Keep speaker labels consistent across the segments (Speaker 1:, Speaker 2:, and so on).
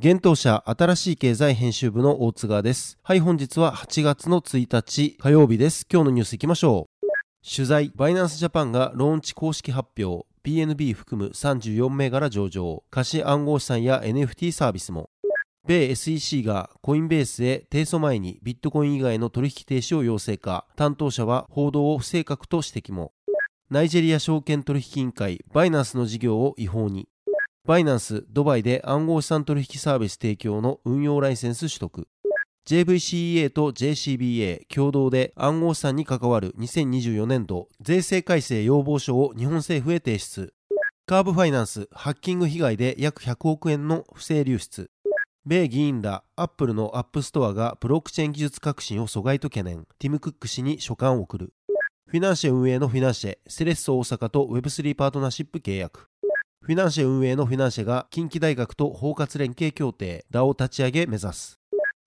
Speaker 1: 現当社新しい経済編集部の大津川です。はい本日は8月の1日火曜日です。今日のニュースいきましょう。取材バイナンスジャパンがローンチ公式発表。BNB 含む34銘柄上場。貸し暗号資産や NFT サービスも。米 SEC がコインベースへ提訴前にビットコイン以外の取引停止を要請か。担当者は報道を不正確と指摘も。ナイジェリア証券取引委員会バイナンスの事業を違法に。バイナンスドバイで暗号資産取引サービス提供の運用ライセンス取得。JVCEA と JCBA 共同で暗号資産に関わる2024年度税制改正要望書を日本政府へ提出。カーブファイナンスハッキング被害で約100億円の不正流出。米議員らアップルのアップストアがブロックチェーン技術革新を阻害と懸念。ティム・クック氏に書簡を送る。フィナンシェ運営のフィナンシェセレッソ大阪と Web3 パートナーシップ契約。フィナンシェ運営のフィナンシェが近畿大学と包括連携協定 DAO 立ち上げ目指す。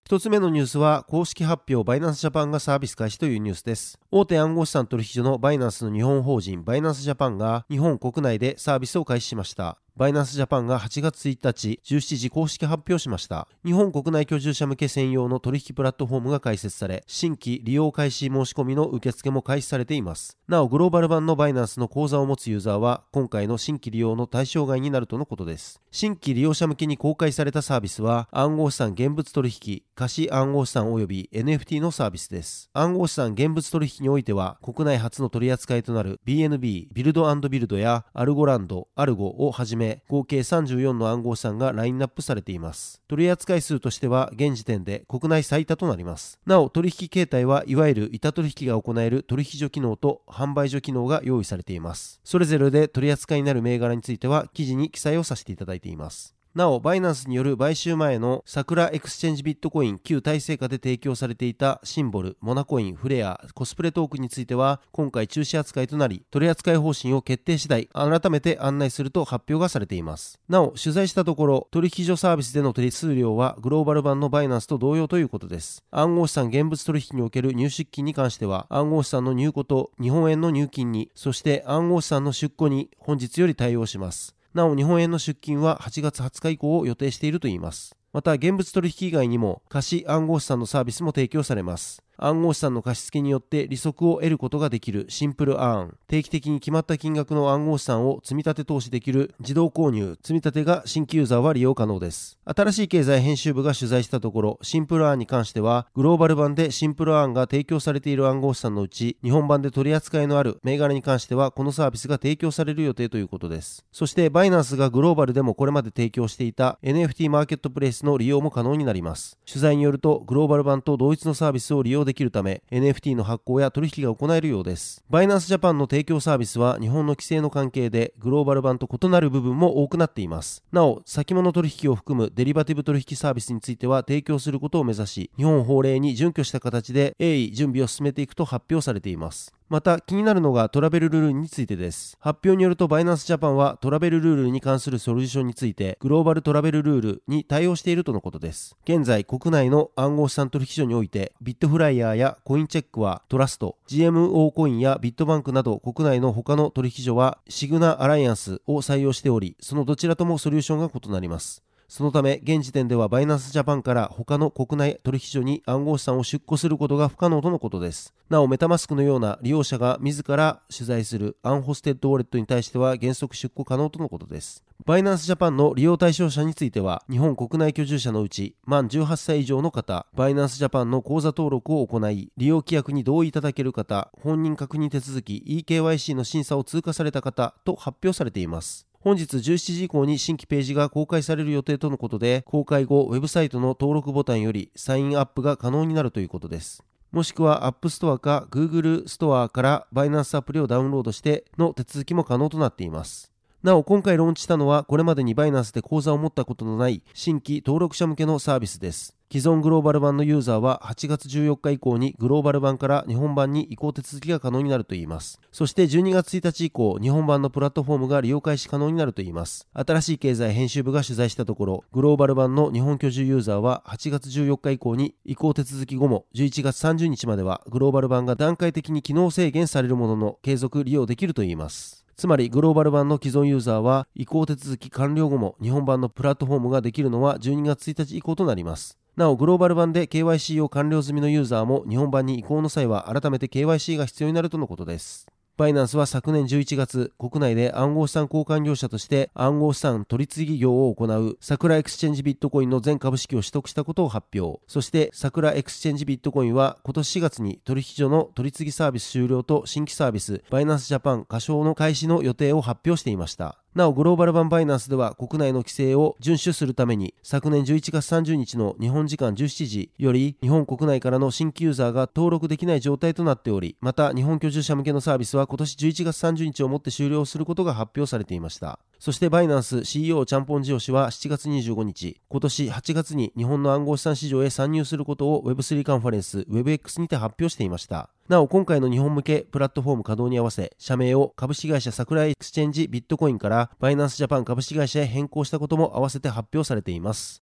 Speaker 1: 1つ目のニュースは公式発表バイナンスジャパンがサービス開始というニュースです。大手暗号資産取引所のバイナンスの日本法人バイナンスジャパンが日本国内でサービスを開始しました。バイナンスジャパンが8月1日17時公式発表しました。日本国内居住者向け専用の取引プラットフォームが開設され新規利用開始申し込みの受付も開始されています。なおグローバル版のバイナンスの口座を持つユーザーは今回の新規利用の対象外になるとのことです。新規利用者向けに公開されたサービスは暗号資産現物取引貸し暗号資産及び NFT のサービスです。暗号資産現物取引においては国内初の取り扱いとなる BNB ビルドビルドやアルゴランドアルゴをはじめ合計34の暗号資産がラインナップされています。取扱数としては現時点で国内最多となります。なお取引形態はいわゆる板取引が行える取引所機能と販売所機能が用意されています。それぞれで取り扱いになる銘柄については記事に記載をさせていただいています。なお、バイナンスによる買収前の桜エクスチェンジビットコイン旧体制下で提供されていたシンボル、モナコイン、フレア、コスプレトークについては今回中止扱いとなり、取扱い方針を決定次第、改めて案内すると発表がされています。なお、取材したところ、取引所サービスでの手数料はグローバル版のバイナンスと同様ということです。暗号資産現物取引における入出金に関しては、暗号資産の入庫と日本円の入金に、そして暗号資産の出庫に本日より対応します。なお日本円の出金は8月20日以降を予定しているといいます。また現物取引以外にも貸し暗号資産のサービスも提供されます。暗号資産の貸付によって利息を得ることができる。シンプルアーン。定期的に決まった金額の暗号資産を積み立て投資できる。自動購入。積み立てが新規ユーザーは利用可能です。新しい経済編集部が取材したところシンプルアーンに関してはグローバル版でシンプルアーンが提供されている暗号資産のうち日本版で取り扱いのある銘柄に関してはこのサービスが提供される予定ということです。そしてバイナンスがグローバルでもこれまで提供していた NFT マーケットプレイスの利用も可能になります。取材によるとグローバル版と同一のサービスを利用でできるため NFT の発行や取引が行えるようです。バイナンスジャパンの提供サービスは日本の規制の関係でグローバル版と異なる部分も多くなっています。なお、先物取引を含むデリバティブ取引サービスについては提供することを目指し、日本法令に準拠した形で鋭意準備を進めていくと発表されています。また気になるのがトラベルルールについてです。発表によるとバイナンスジャパンはトラベルルールに関するソリューションについてグローバルトラベルルールに対応しているとのことです。現在国内の暗号資産取引所においてビットフライヤーやコインチェックはトラスト、GMO コインやビットバンクなど国内の他の取引所はシグナアライアンスを採用しており、そのどちらともソリューションが異なります。そのため、現時点ではバイナンスジャパンから他の国内取引所に暗号資産を出庫することが不可能とのことです。なお、メタマスクのような利用者が自ら取材するアンホステッドウォレットに対しては原則出庫可能とのことです。バイナンスジャパンの利用対象者については、日本国内居住者のうち、満18歳以上の方、バイナンスジャパンの口座登録を行い、利用規約に同意いただける方、本人確認手続き eKYC の審査を通過された方と発表されています。本日17時以降に新規ページが公開される予定とのことで、公開後、ウェブサイトの登録ボタンよりサインアップが可能になるということです。もしくは App Store か Google ストアからバイナンスアプリをダウンロードしての手続きも可能となっています。なお、今回ローンチしたのは、これまでにバイナンスで口座を持ったことのない新規登録者向けのサービスです。既存グローバル版のユーザーは8月14日以降にグローバル版から日本版に移行手続きが可能になるといいます。そして12月1日以降、日本版のプラットフォームが利用開始可能になるといいます。新しい経済編集部が取材したところ、グローバル版の日本居住ユーザーは8月14日以降に移行手続き後も11月30日まではグローバル版が段階的に機能制限されるものの継続利用できるといいます。つまりグローバル版の既存ユーザーは移行手続き完了後も日本版のプラットフォームができるのは12月1日以降となります。なお、グローバル版で KYC を完了済みのユーザーも日本版に移行の際は改めて KYC が必要になるとのことです。バイナンスは昨年11月、国内で暗号資産交換業者として暗号資産取次業を行う桜エクスチェンジビットコインの全株式を取得したことを発表。そして桜エクスチェンジビットコインは今年4月に取引所の取次サービス終了と新規サービスバイナンスジャパン仮称の開始の予定を発表していました。なお、グローバル版バイナンスでは国内の規制を遵守するために、昨年11月30日の日本時間17時より、日本国内からの新規ユーザーが登録できない状態となっており、また日本居住者向けのサービスは今年11月30日をもって終了することが発表されていました。そしてバイナンス CEO チャンポンジャオ氏は7月25日、今年8月に日本の暗号資産市場へ参入することを Web3 カンファレンス WebX にて発表していました。なお、今回の日本向けプラットフォーム稼働に合わせ、社名を株式会社桜エクスチェンジビットコインからバイナンスジャパン株式会社へ変更したことも合わせて発表されています。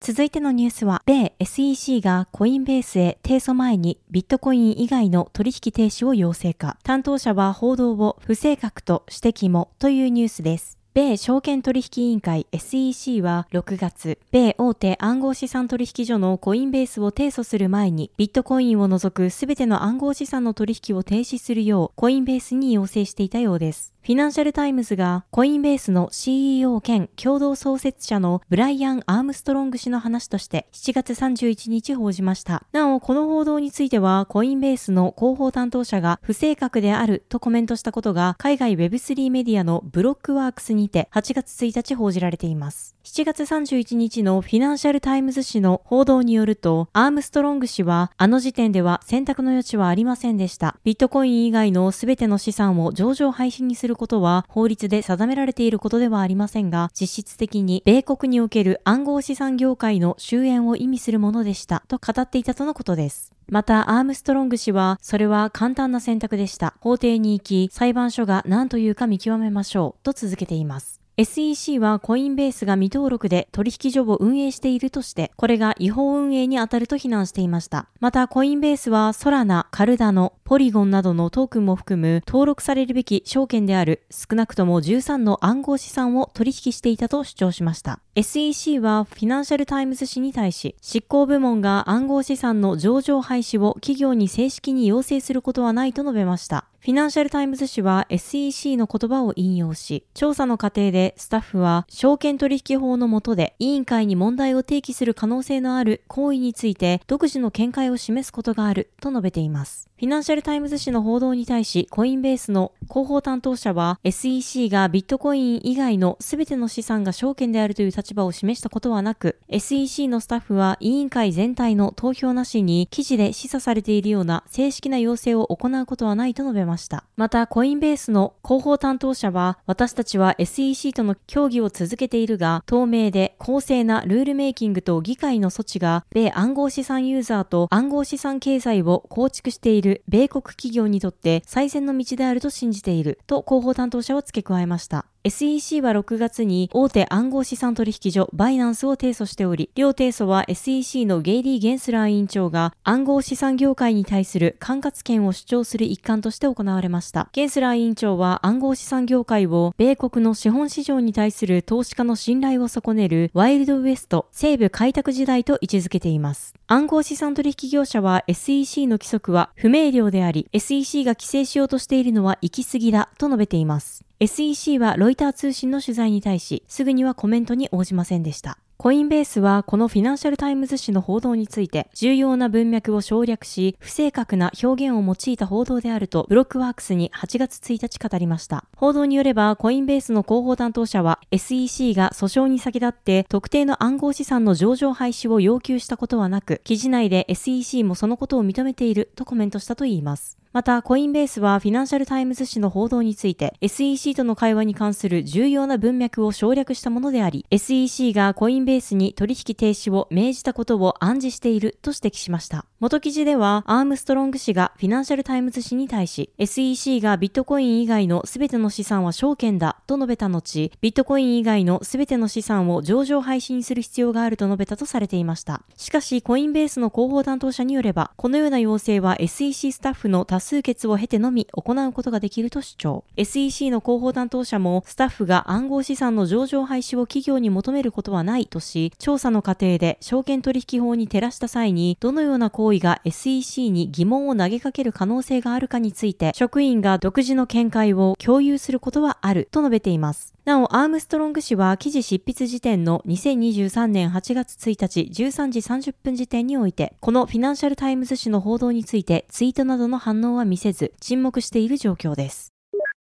Speaker 2: 続いてのニュースは、米 SEC がコインベースへ提訴前にビットコイン以外の取引停止を要請か、担当者は報道を不正確と指摘もというニュースです。米証券取引委員会 SEC は6月、米大手暗号資産取引所のコインベースを提訴する前に、ビットコインを除くすべての暗号資産の取引を停止するよう、コインベースに要請していたようです。フィナンシャルタイムズがコインベースの CEO 兼共同創設者のブライアン・アームストロング氏の話として7月31日報じました。なお、この報道についてはコインベースの広報担当者が不正確であるとコメントしたことが海外 Web3 メディアのブロックワークスにて8月1日報じられています。7月31日のフィナンシャルタイムズ紙の報道によると、アームストロング氏は、あの時点では選択の余地はありませんでした。ビットコイン以外の全ての資産を上場廃止にすることは法律で定められていることではありませんが、実質的に米国における暗号資産業界の終焉を意味するものでしたと語っていたとのことです。また、アームストロング氏は、それは簡単な選択でした。法廷に行き、裁判所が何というか見極めましょう、と続けています。SEC はコインベースが未登録で取引所を運営しているとして、これが違法運営に当たると非難していました。また、コインベースはソラナ、カルダノ、ポリゴンなどのトークンも含む登録されるべき証券である少なくとも13の暗号資産を取引していたと主張しました。SEC はフィナンシャルタイムズ紙に対し、執行部門が暗号資産の上場廃止を企業に正式に要請することはないと述べました。フィナンシャルタイムズ紙は SEC の言葉を引用し、調査の過程でスタッフは証券取引法の下で委員会に問題を提起する可能性のある行為について独自の見解を示すことがあると述べています。フィナンシャルタイムズ紙の報道に対し、コインベースの広報担当者は、SEC がビットコイン以外の全ての資産が証券であるという立場を示したことはなく、SEC のスタッフは委員会全体の投票なしに記事で示唆されているような正式な要請を行うことはないと述べました。また、コインベースの広報担当者は、私たちは SEC との協議を続けているが、透明で公正なルールメイキングと議会の措置が、米暗号資産ユーザーと暗号資産経済を構築している米国企業にとって最善の道であると信じていると広報担当者は付け加えました。SEC は6月に大手暗号資産取引所バイナンスを提訴しており、両提訴は SEC のゲイリー・ゲンスラー委員長が暗号資産業界に対する管轄権を主張する一環として行われました。ゲンスラー委員長は暗号資産業界を米国の資本市場に対する投資家の信頼を損ねるワイルドウエスト、西部開拓時代と位置づけています。暗号資産取引業者は SEC の規則は不明瞭であり、SEC が規制しようとしているのは行き過ぎだと述べています。SEC はロイター通信の取材に対し、すぐにはコメントに応じませんでした。コインベースはこのフィナンシャルタイムズ紙の報道について重要な文脈を省略し不正確な表現を用いた報道であるとブロックワークスに8月1日語りました。報道によればコインベースの広報担当者は SEC が訴訟に先立って特定の暗号資産の上場廃止を要求したことはなく記事内で SEC もそのことを認めているとコメントしたといいます。また、コインベースはフィナンシャルタイムズ紙の報道について、SEC との会話に関する重要な文脈を省略したものであり、SEC がコインベースに取引停止を命じたことを暗示していると指摘しました。元記事では、アームストロング氏がフィナンシャルタイムズ紙に対し、SEC がビットコイン以外の全ての資産は証券だと述べた後、ビットコイン以外の全ての資産を上場廃止する必要があると述べたとされていました。しかし、コインベースの広報担当者によれば、このような要請は SEC スタッフの多数決を経てのみ行うことができると主張。SEC の広報担当者も、スタッフが暗号資産の上場廃止を企業に求めることはないとし、調査の過程で証券取引法に照らした際に、どのような行為が SEC に疑問を投げかける可能性があるかについて、職員が独自の見解を共有することはあると述べています。なお、アームストロング氏は記事執筆時点の2023年8月1日13時30分時点において、このフィナンシャルタイムズ紙の報道についてツイートなどの反応は見せず、沈黙している状況です。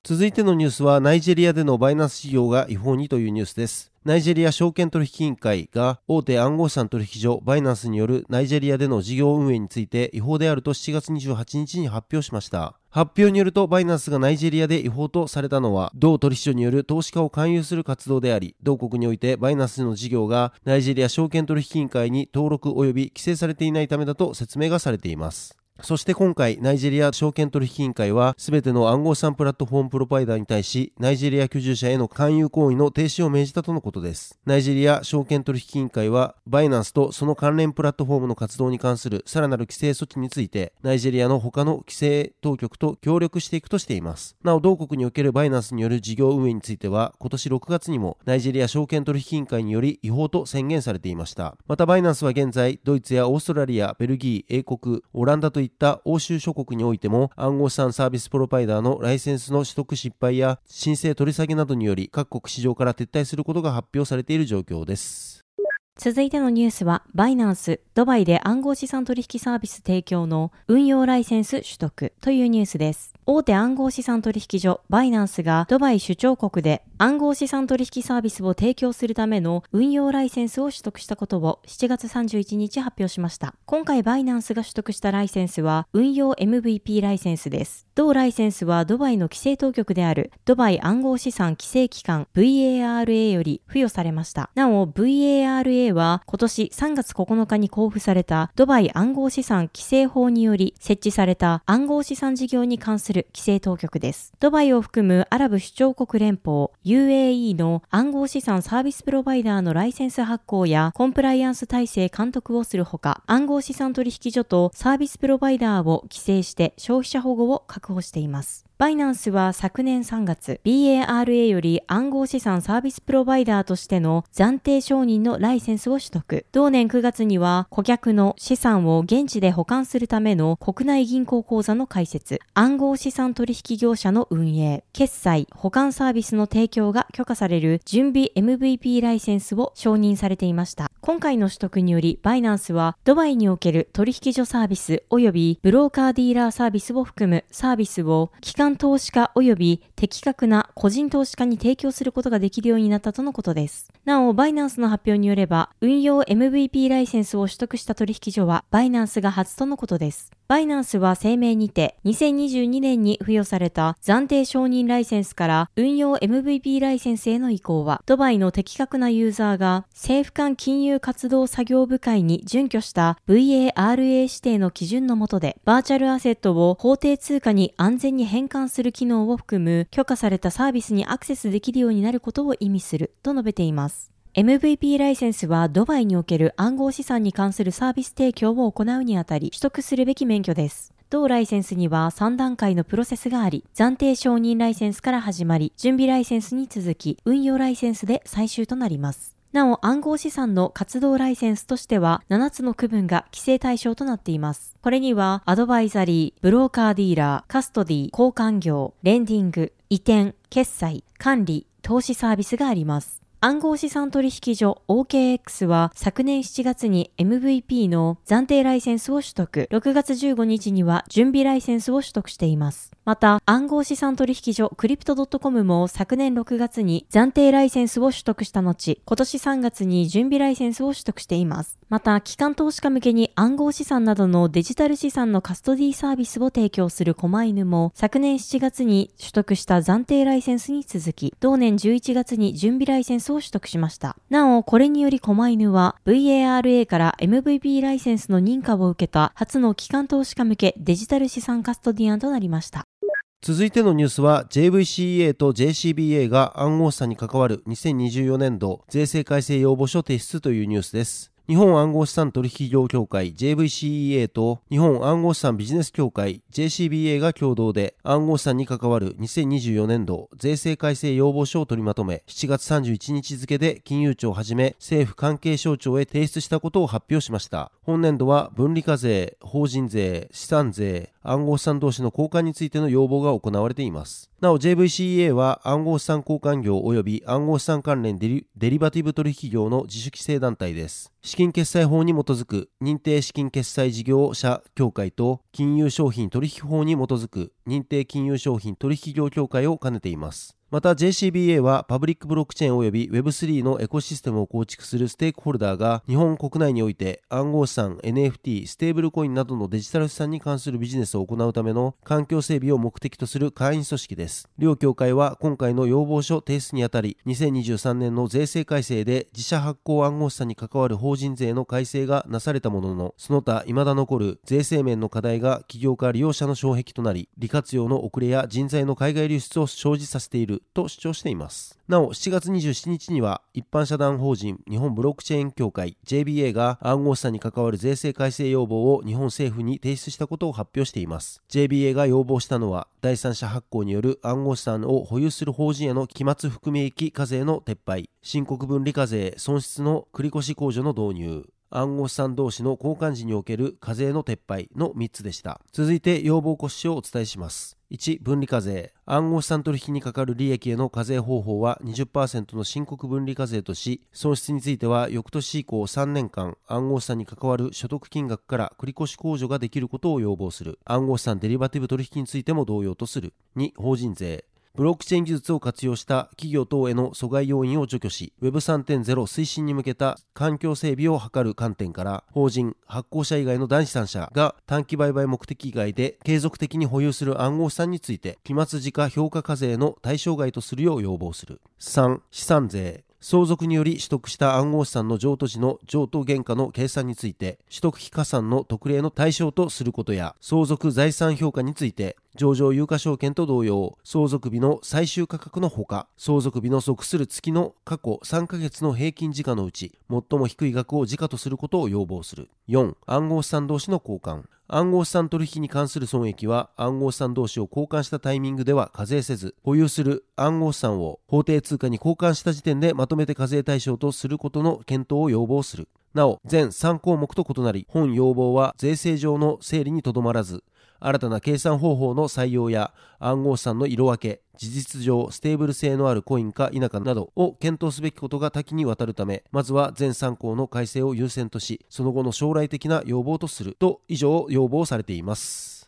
Speaker 1: 続いてのニュースは、ナイジェリアでのバイナンス事業が違法にというニュースです。ナイジェリア証券取引委員会が大手暗号資産取引所バイナンスによるナイジェリアでの事業運営について違法であると7月28日に発表しました。発表によると、バイナンスがナイジェリアで違法とされたのは、同取引所による投資家を勧誘する活動であり、同国においてバイナンスの事業がナイジェリア証券取引委員会に登録及び規制されていないためだと説明がされています。そして今回、ナイジェリア証券取引委員会は、すべての暗号資産プラットフォームプロバイダーに対し、ナイジェリア居住者への勧誘行為の停止を命じたとのことです。ナイジェリア証券取引委員会は、バイナンスとその関連プラットフォームの活動に関するさらなる規制措置について、ナイジェリアの他の規制当局と協力していくとしています。なお、同国におけるバイナンスによる事業運営については、今年6月にも、ナイジェリア証券取引委員会により違法と宣言されていました。また、バイナンスは現在、ドイツやオーストラリア、ベルギー、英国、オランダといった欧州諸国においても暗号資産サービスプロバイダーのライセンスの取得失敗や申請取り下げなどにより各国市場から撤退することが発表されている状況です。
Speaker 2: 続いてのニュースは、バイナンス、ドバイで暗号資産取引サービス提供の運用ライセンス取得というニュースです。大手暗号資産取引所バイナンスがドバイ首長国で暗号資産取引サービスを提供するための運用ライセンスを取得したことを7月31日発表しました。今回バイナンスが取得したライセンスは運用 MVP ライセンスです。同ライセンスはドバイの規制当局であるドバイ暗号資産規制機関 VARA より付与されました。なお VARA は今年3月9日に交付されたドバイ暗号資産規制法により設置された暗号資産事業に関するする規制当局です。ドバイを含むアラブ首長国連邦 UAE の暗号資産サービスプロバイダーのライセンス発行やコンプライアンス体制監督をするほか、暗号資産取引所とサービスプロバイダーを規制して消費者保護を確保しています。バイナンスは昨年3月、BARA より暗号資産サービスプロバイダーとしての暫定承認のライセンスを取得。同年9月には顧客の資産を現地で保管するための国内銀行口座の開設、暗号資産取引業者の運営、決済、保管サービスの提供が許可される準備 MVP ライセンスを承認されていました。今回の取得により、バイナンスはドバイにおける取引所サービス及びブローカーディーラーサービスを含むサービスを機関投資家及び的確な個人投資家に提供することができるようになったとのことです。なお、バイナンスの発表によれば、運用 MVP ライセンスを取得した取引所はバイナンスが初とのことです。バイナンスは声明にて、2022年に付与された暫定承認ライセンスから運用 MVP ライセンスへの移行は、ドバイの的確なユーザーが政府間金融活動作業部会に準拠した VARA 指定の基準の下で、バーチャルアセットを法定通貨に安全に変換する機能を含む許可されたサービスにアクセスできるようになることを意味すると述べています。MVP ライセンスはドバイにおける暗号資産に関するサービス提供を行うにあたり取得するべき免許です。同ライセンスには3段階のプロセスがあり、暫定承認ライセンスから始まり、準備ライセンスに続き、運用ライセンスで最終となります。なお、暗号資産の活動ライセンスとしては、7つの区分が規制対象となっています。これには、アドバイザリー、ブローカーディーラー、カストディー、交換業、レンディング、移転、決済、管理、投資サービスがあります。暗号資産取引所 OKX は昨年7月に MVP の暫定ライセンスを取得、6月15日には準備ライセンスを取得しています。また、暗号資産取引所クリプト .com も昨年6月に暫定ライセンスを取得した後、今年3月に準備ライセンスを取得しています。また、機関投資家向けに暗号資産などのデジタル資産のカストディサービスを提供する狛犬も、昨年7月に取得した暫定ライセンスに続き、同年11月に準備ライセンスをを取得しました。なお、これにより狛犬は VARA から MVP ライセンスの認可を受けた初の機関投資家向けデジタル資産カストディアンとなりました。
Speaker 1: 続いてのニュースは JVCA と JCBA が暗号資産に関わる2024年度税制改正要望書提出というニュースです。日本暗号資産取引業協会 JVCEA と日本暗号資産ビジネス協会 JCBA が共同で暗号資産に関わる2024年度税制改正要望書を取りまとめ7月31日付で金融庁をはじめ政府関係省庁へ提出したことを発表しました。本年度は分離課税、法人税、資産税、暗号資産同士の交換についての要望が行われています。なお JVCEA は暗号資産交換業及び暗号資産関連デリデリバティブ取引業の自主規制団体です。資金決済法に基づく認定資金決済事業者協会と金融商品取引法に基づく認定金融商品取引業協会を兼ねています。また JCBA はパブリックブロックチェーン及び Web3 のエコシステムを構築するステークホルダーが日本国内において暗号資産、NFT、ステーブルコインなどのデジタル資産に関するビジネスを行うための環境整備を目的とする会員組織です。両協会は今回の要望書提出にあたり2023年の税制改正で自社発行暗号資産に関わる法人税の改正がなされたもののその他未だ残る税制面の課題が起業家利用者の障壁となり利活用の遅れや人材の海外流出を生じさせていると主張しています。なお、7月27日には、一般社団法人日本ブロックチェーン協会 JBA が暗号資産に関わる税制改正要望を日本政府に提出したことを発表しています。JBA が要望したのは、第三者発行による暗号資産を保有する法人への期末含み益課税の撤廃、申告分離課税損失の繰越控除の導入、暗号資産同士の交換時における課税の撤廃の3つでした。続いて要望骨子をお伝えします。1、分離課税。暗号資産取引にかかる利益への課税方法は20%の申告分離課税とし、損失については翌年以降3年間、暗号資産に関わる所得金額から繰越控除ができることを要望する。暗号資産デリバティブ取引についても同様とする。2、法人税。ブロックチェーン技術を活用した企業等への阻害要因を除去し、Web3.0 推進に向けた環境整備を図る観点から、法人、発行者以外の第三者が短期売買目的以外で継続的に保有する暗号資産について、期末時価評価課税の対象外とするよう要望する。3、資産税。相続により取得した暗号資産の譲渡時の譲渡原価の計算について、取得費加算の特例の対象とすることや、相続財産評価について、上場有価証券と同様、相続日の最終価格のほか、相続日の属する月の過去3ヶ月の平均時価のうち、最も低い額を時価とすることを要望する。4、暗号資産同士の交換。暗号資産取引に関する損益は暗号資産同士を交換したタイミングでは課税せず、保有する暗号資産を法定通貨に交換した時点でまとめて課税対象とすることの検討を要望する。なお、前3項目と異なり、本要望は税制上の整理にとどまらず、新たな計算方法の採用や暗号資産の色分け、事実上ステーブル性のあるコインか否かなどを検討すべきことが多岐にわたるため、まずは前3項の改正を優先とし、その後の将来的な要望とすると以上要望されています。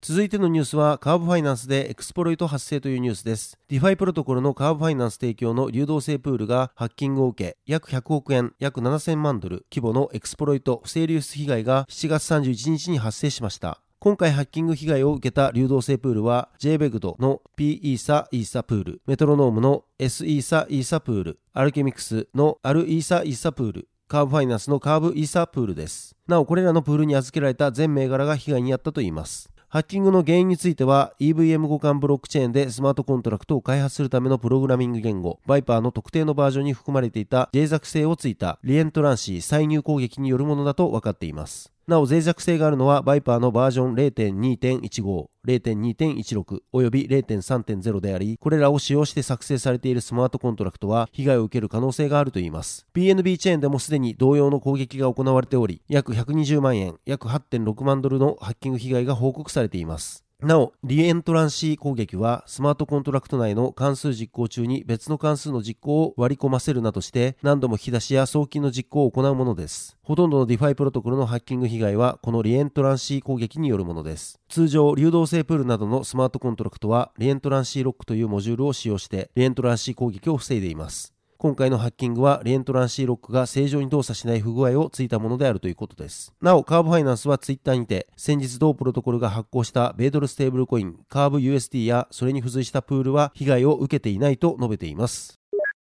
Speaker 1: 続いてのニュースはカーブファイナンスでエクスプロイト発生というニュースです。DeFi プロトコルのカーブファイナンス提供の流動性プールがハッキングを受け、約100億円、約7000万ドル規模のエクスプロイト不正流出被害が7月31日に発生しました。今回ハッキング被害を受けた流動性プールは JPEG'd の P イーサイーサプール、メトロノームの S イーサイーサプール、アルケミックスのアルイーサイーサプール、カーブファイナンスのカーブイーサプールです。なお、これらのプールに預けられた全銘柄が被害に遭ったといいます。ハッキングの原因については EVM 互換ブロックチェーンでスマートコントラクトを開発するためのプログラミング言語バイパーの特定のバージョンに含まれていた脆弱性をついたリエントランシー再入攻撃によるものだと分かっています。なお脆弱性があるのはバイパーのバージョン0.2.15、0.2.16および0.3.0であり、これらを使用して作成されているスマートコントラクトは被害を受ける可能性があるといいます。BNB チェーンでもすでに同様の攻撃が行われており、約120万円、約8.6万ドルのハッキング被害が報告されています。なお、リエントランシー攻撃は、スマートコントラクト内の関数実行中に別の関数の実行を割り込ませるなどして、何度も引き出しや送金の実行を行うものです。ほとんどの DeFi プロトコルのハッキング被害は、このリエントランシー攻撃によるものです。通常、流動性プールなどのスマートコントラクトは、リエントランシーロックというモジュールを使用して、リエントランシー攻撃を防いでいます。今回のハッキングはリエントランシーロックが正常に動作しない不具合をついたものであるということです。なお、カーブファイナンスはツイッターにて、先日同プロトコルが発行した米ドルステーブルコイン、カーブ USD やそれに付随したプールは被害を受けていないと述べています。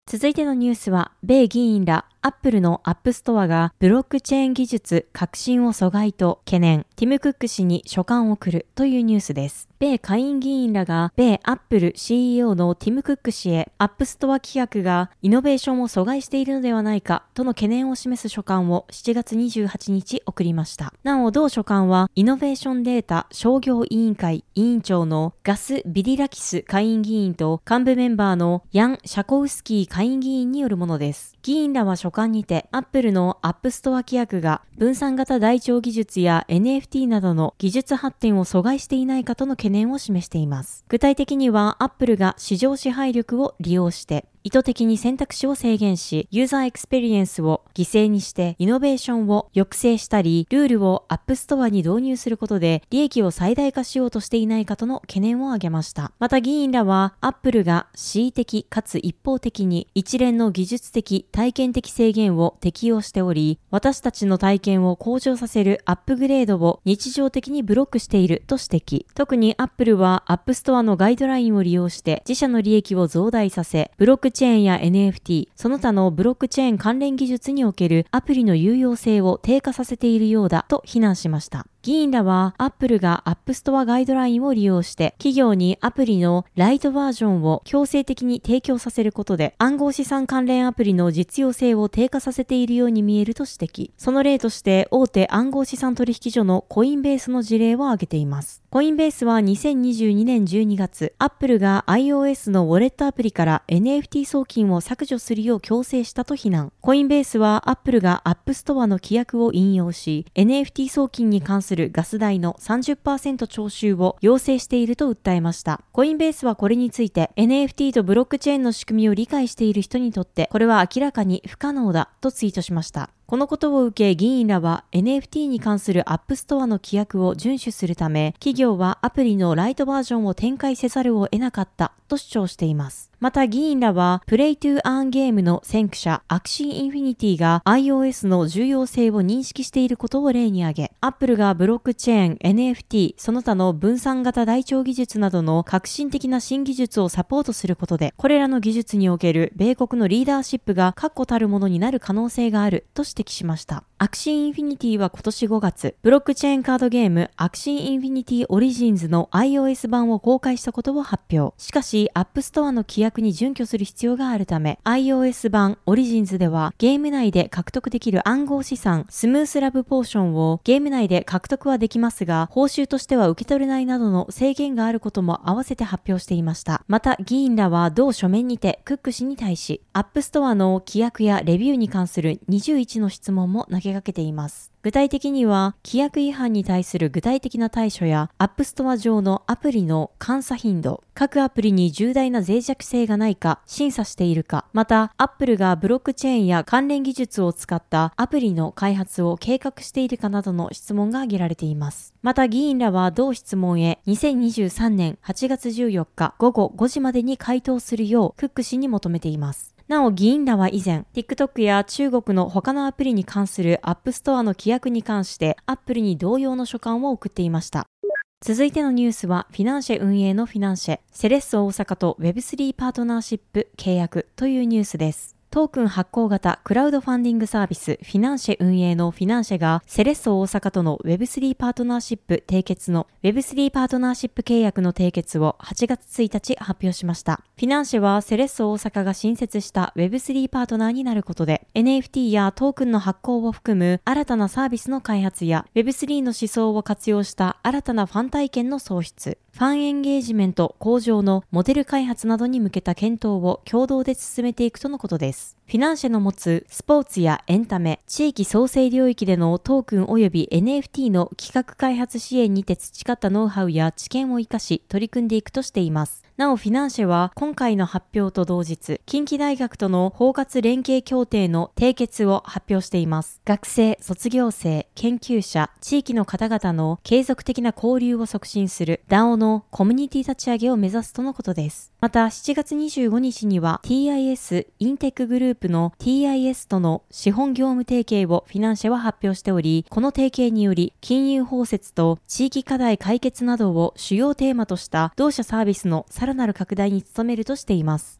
Speaker 2: 続いてのニュースは、米議員らアップルのアップストアがブロックチェーン技術革新を阻害と懸念、ティム・クック氏に書簡を送るというニュースです。米下院議員らが米アップル CEO のティム・クック氏へアップストア規約がイノベーションを阻害しているのではないかとの懸念を示す書簡を7月28日送りました。なお同書簡はイノベーションデータ商業委員会委員長のガス・ビリラキス下院議員と幹部メンバーのヤン・シャコウスキー下院議員によるものです。議員らは書簡にて、アップルのアップストア規約が分散型台帳技術や NFT などの技術発展を阻害していないかとの懸念を示しています。具体的には、アップルが市場支配力を利用して、意図的に選択肢を制限し、ユーザーエクスペリエンスを犠牲にしてイノベーションを抑制したり、ルールをアップストアに導入することで利益を最大化しようとしていないかとの懸念を挙げました。また議員らは、アップルが恣意的かつ一方的に一連の技術的、体験的制限を適用しており、私たちの体験を向上させるアップグレードを日常的にブロックしていると指摘。特にアップルはアップストアのガイドラインを利用して自社の利益を増大させ、ブロックチェーンや NFT、その他のブロックチェーン関連技術におけるアプリの有用性を低下させているようだと非難しました。議員らは Apple が App Store ガイドラインを利用して企業にアプリのライトバージョンを強制的に提供させることで暗号資産関連アプリの実用性を低下させているように見えると指摘。その例として大手暗号資産取引所のコインベースの事例を挙げています。コインベースは2022年12月、Apple が iOS のウォレットアプリから NFT 送金を削除するよう強制したと非難。コインベースは Apple が App Store の規約を引用し、NFT 送金に関するするガス代の30%徴収を要請していると訴えました。コインベースはこれについて NFT とブロックチェーンの仕組みを理解している人にとってこれは明らかに不可能だとツイートしました。このことを受け議員らは NFT に関するアップストアの規約を遵守するため、企業はアプリのライトバージョンを展開せざるを得なかったと主張しています。また議員らは、 Play to Earn ゲームの先駆者、アクシーインフィニティが iOS の重要性を認識していることを例に挙げ、Apple がブロックチェーン、NFT、その他の分散型台帳技術などの革新的な新技術をサポートすることで、これらの技術における米国のリーダーシップが確固たるものになる可能性があると指指摘しました。アクシーインフィニティは今年5月、ブロックチェーンカードゲームアクシーインフィニティオリジンズの iOS 版を公開したことを発表。しかし、App Store の規約に準拠する必要があるため、iOS 版オリジンズではゲーム内で獲得できる暗号資産スムースラブポーションをゲーム内で獲得はできますが、報酬としては受け取れないなどの制限があることも合わせて発表していました。また、議員らは同書面にてクック氏に対し、App Store の規約やレビューに関する21の質問も投げかけています。具体的には、規約違反に対する具体的な対処や、アップストア上のアプリの監査頻度、各アプリに重大な脆弱性がないか審査しているか、また、アップルがブロックチェーンや関連技術を使ったアプリの開発を計画しているかなどの質問が挙げられています。また、議員らは同質問へ2023年8月14日午後5時までに回答するようクック氏に求めています。なお議員らは以前、TikTok や中国の他のアプリに関する App Store の規約に関して、Apple に同様の書簡を送っていました。続いてのニュースは、フィナンシェ運営のフィナンシェ、セレッソ大阪と Web3 パートナーシップ契約というニュースです。トークン発行型クラウドファンディングサービスフィナンシェ運営のフィナンシェがセレッソ大阪との Web3 パートナーシップ締結の Web3 パートナーシップ契約の締結を8月1日発表しました。フィナンシェはセレッソ大阪が新設した Web3 パートナーになることで NFT やトークンの発行を含む新たなサービスの開発や Web3 の思想を活用した新たなファン体験の創出、ファンエンゲージメント向上のモデル開発などに向けた検討を共同で進めていくとのことです。フィナンシェの持つスポーツやエンタメ、地域創生領域でのトークン及び NFT の企画開発支援にて培ったノウハウや知見を活かし取り組んでいくとしています。なお、フィナンシェは今回の発表と同日、近畿大学との包括連携協定の締結を発表しています。学生、卒業生、研究者、地域の方々の継続的な交流を促進する DAO のコミュニティ立ち上げを目指すとのことです。また、7月25日には TIS インテックグループの TIS との資本業務提携をフィナンシェは発表しており、この提携により金融包摂と地域課題解決などを主要テーマとした同社サービスのさらなる拡大に努めるとしています。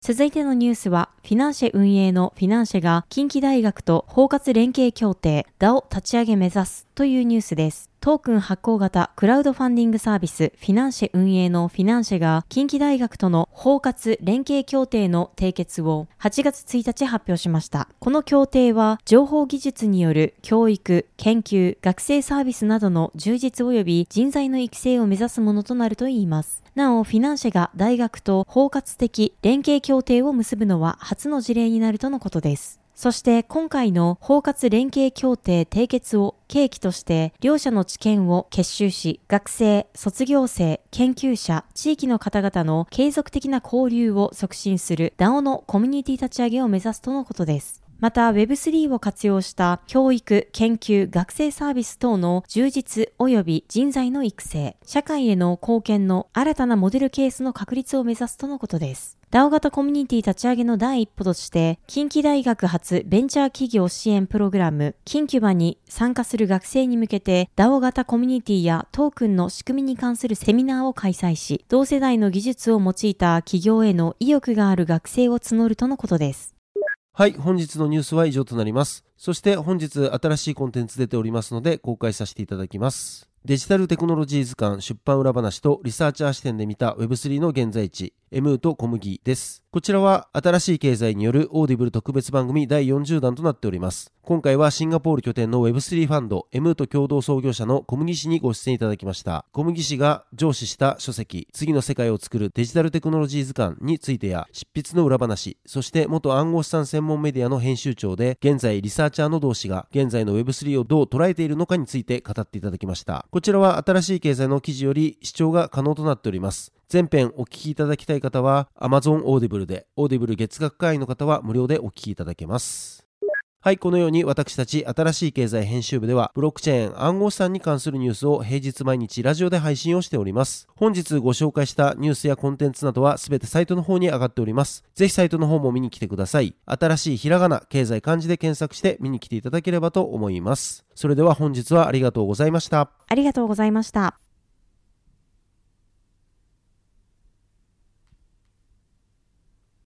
Speaker 2: 続いてのニュースは、フィナンシェ運営のフィナンシェが近畿大学と包括連携協定 DAO 立ち上げ目指すというニュースです。トークン発行型クラウドファンディングサービスフィナンシェ運営のフィナンシェが近畿大学との包括連携協定の締結を8月1日発表しました。この協定は情報技術による教育、研究、学生サービスなどの充実及び人材の育成を目指すものとなるといいます。なお、フィナンシェが大学と包括的連携協定を結ぶのは初の事例になるとのことです。そして今回の包括連携協定締結を契機として両者の知見を結集し、学生、卒業生、研究者、地域の方々の継続的な交流を促進する DAO のコミュニティ立ち上げを目指すとのことです。また Web3 を活用した教育、研究、学生サービス等の充実及び人材の育成、社会への貢献の新たなモデルケースの確立を目指すとのことです。DAO 型コミュニティ立ち上げの第一歩として、近畿大学発ベンチャー企業支援プログラム、キンキュバに参加する学生に向けて、DAO 型コミュニティやトークンの仕組みに関するセミナーを開催し、同世代の技術を用いた企業への意欲がある学生を募るとのことです。
Speaker 1: はい、本日のニュースは以上となります。そして本日新しいコンテンツ出ておりますので公開させていただきます。デジタルテクノロジー図鑑出版裏話とリサーチャー視点で見た Web3 の現在地、 Emoote コムギです。こちらは新しい経済によるオーディブル特別番組第40弾となっております。今回はシンガポール拠点の Web3 ファンド M と共同創業者の小麦氏にご出演いただきました。コムギ氏が上梓した書籍、次の世界を作るデジタルテクノロジー図鑑についてや、執筆の裏話、そして元暗号資産専門メディアの編集長で、現在リサーチャーの同氏が現在の Web3 をどう捉えているのかについて語っていただきました。こちらは新しい経済の記事より視聴が可能となっております。全編お聞きいただきたい方は Amazon Audible で、Audible 月額会員の方は無料でお聞きいただけます。はい、このように私たち新しい経済編集部では、ブロックチェーン暗号資産に関するニュースを平日毎日ラジオで配信をしております。本日ご紹介したニュースやコンテンツなどはすべてサイトの方に上がっております。ぜひサイトの方も見に来てください。新しいひらがな、経済漢字で検索して見に来ていただければと思います。それでは本日はありがとうございました。
Speaker 2: ありがとうございました。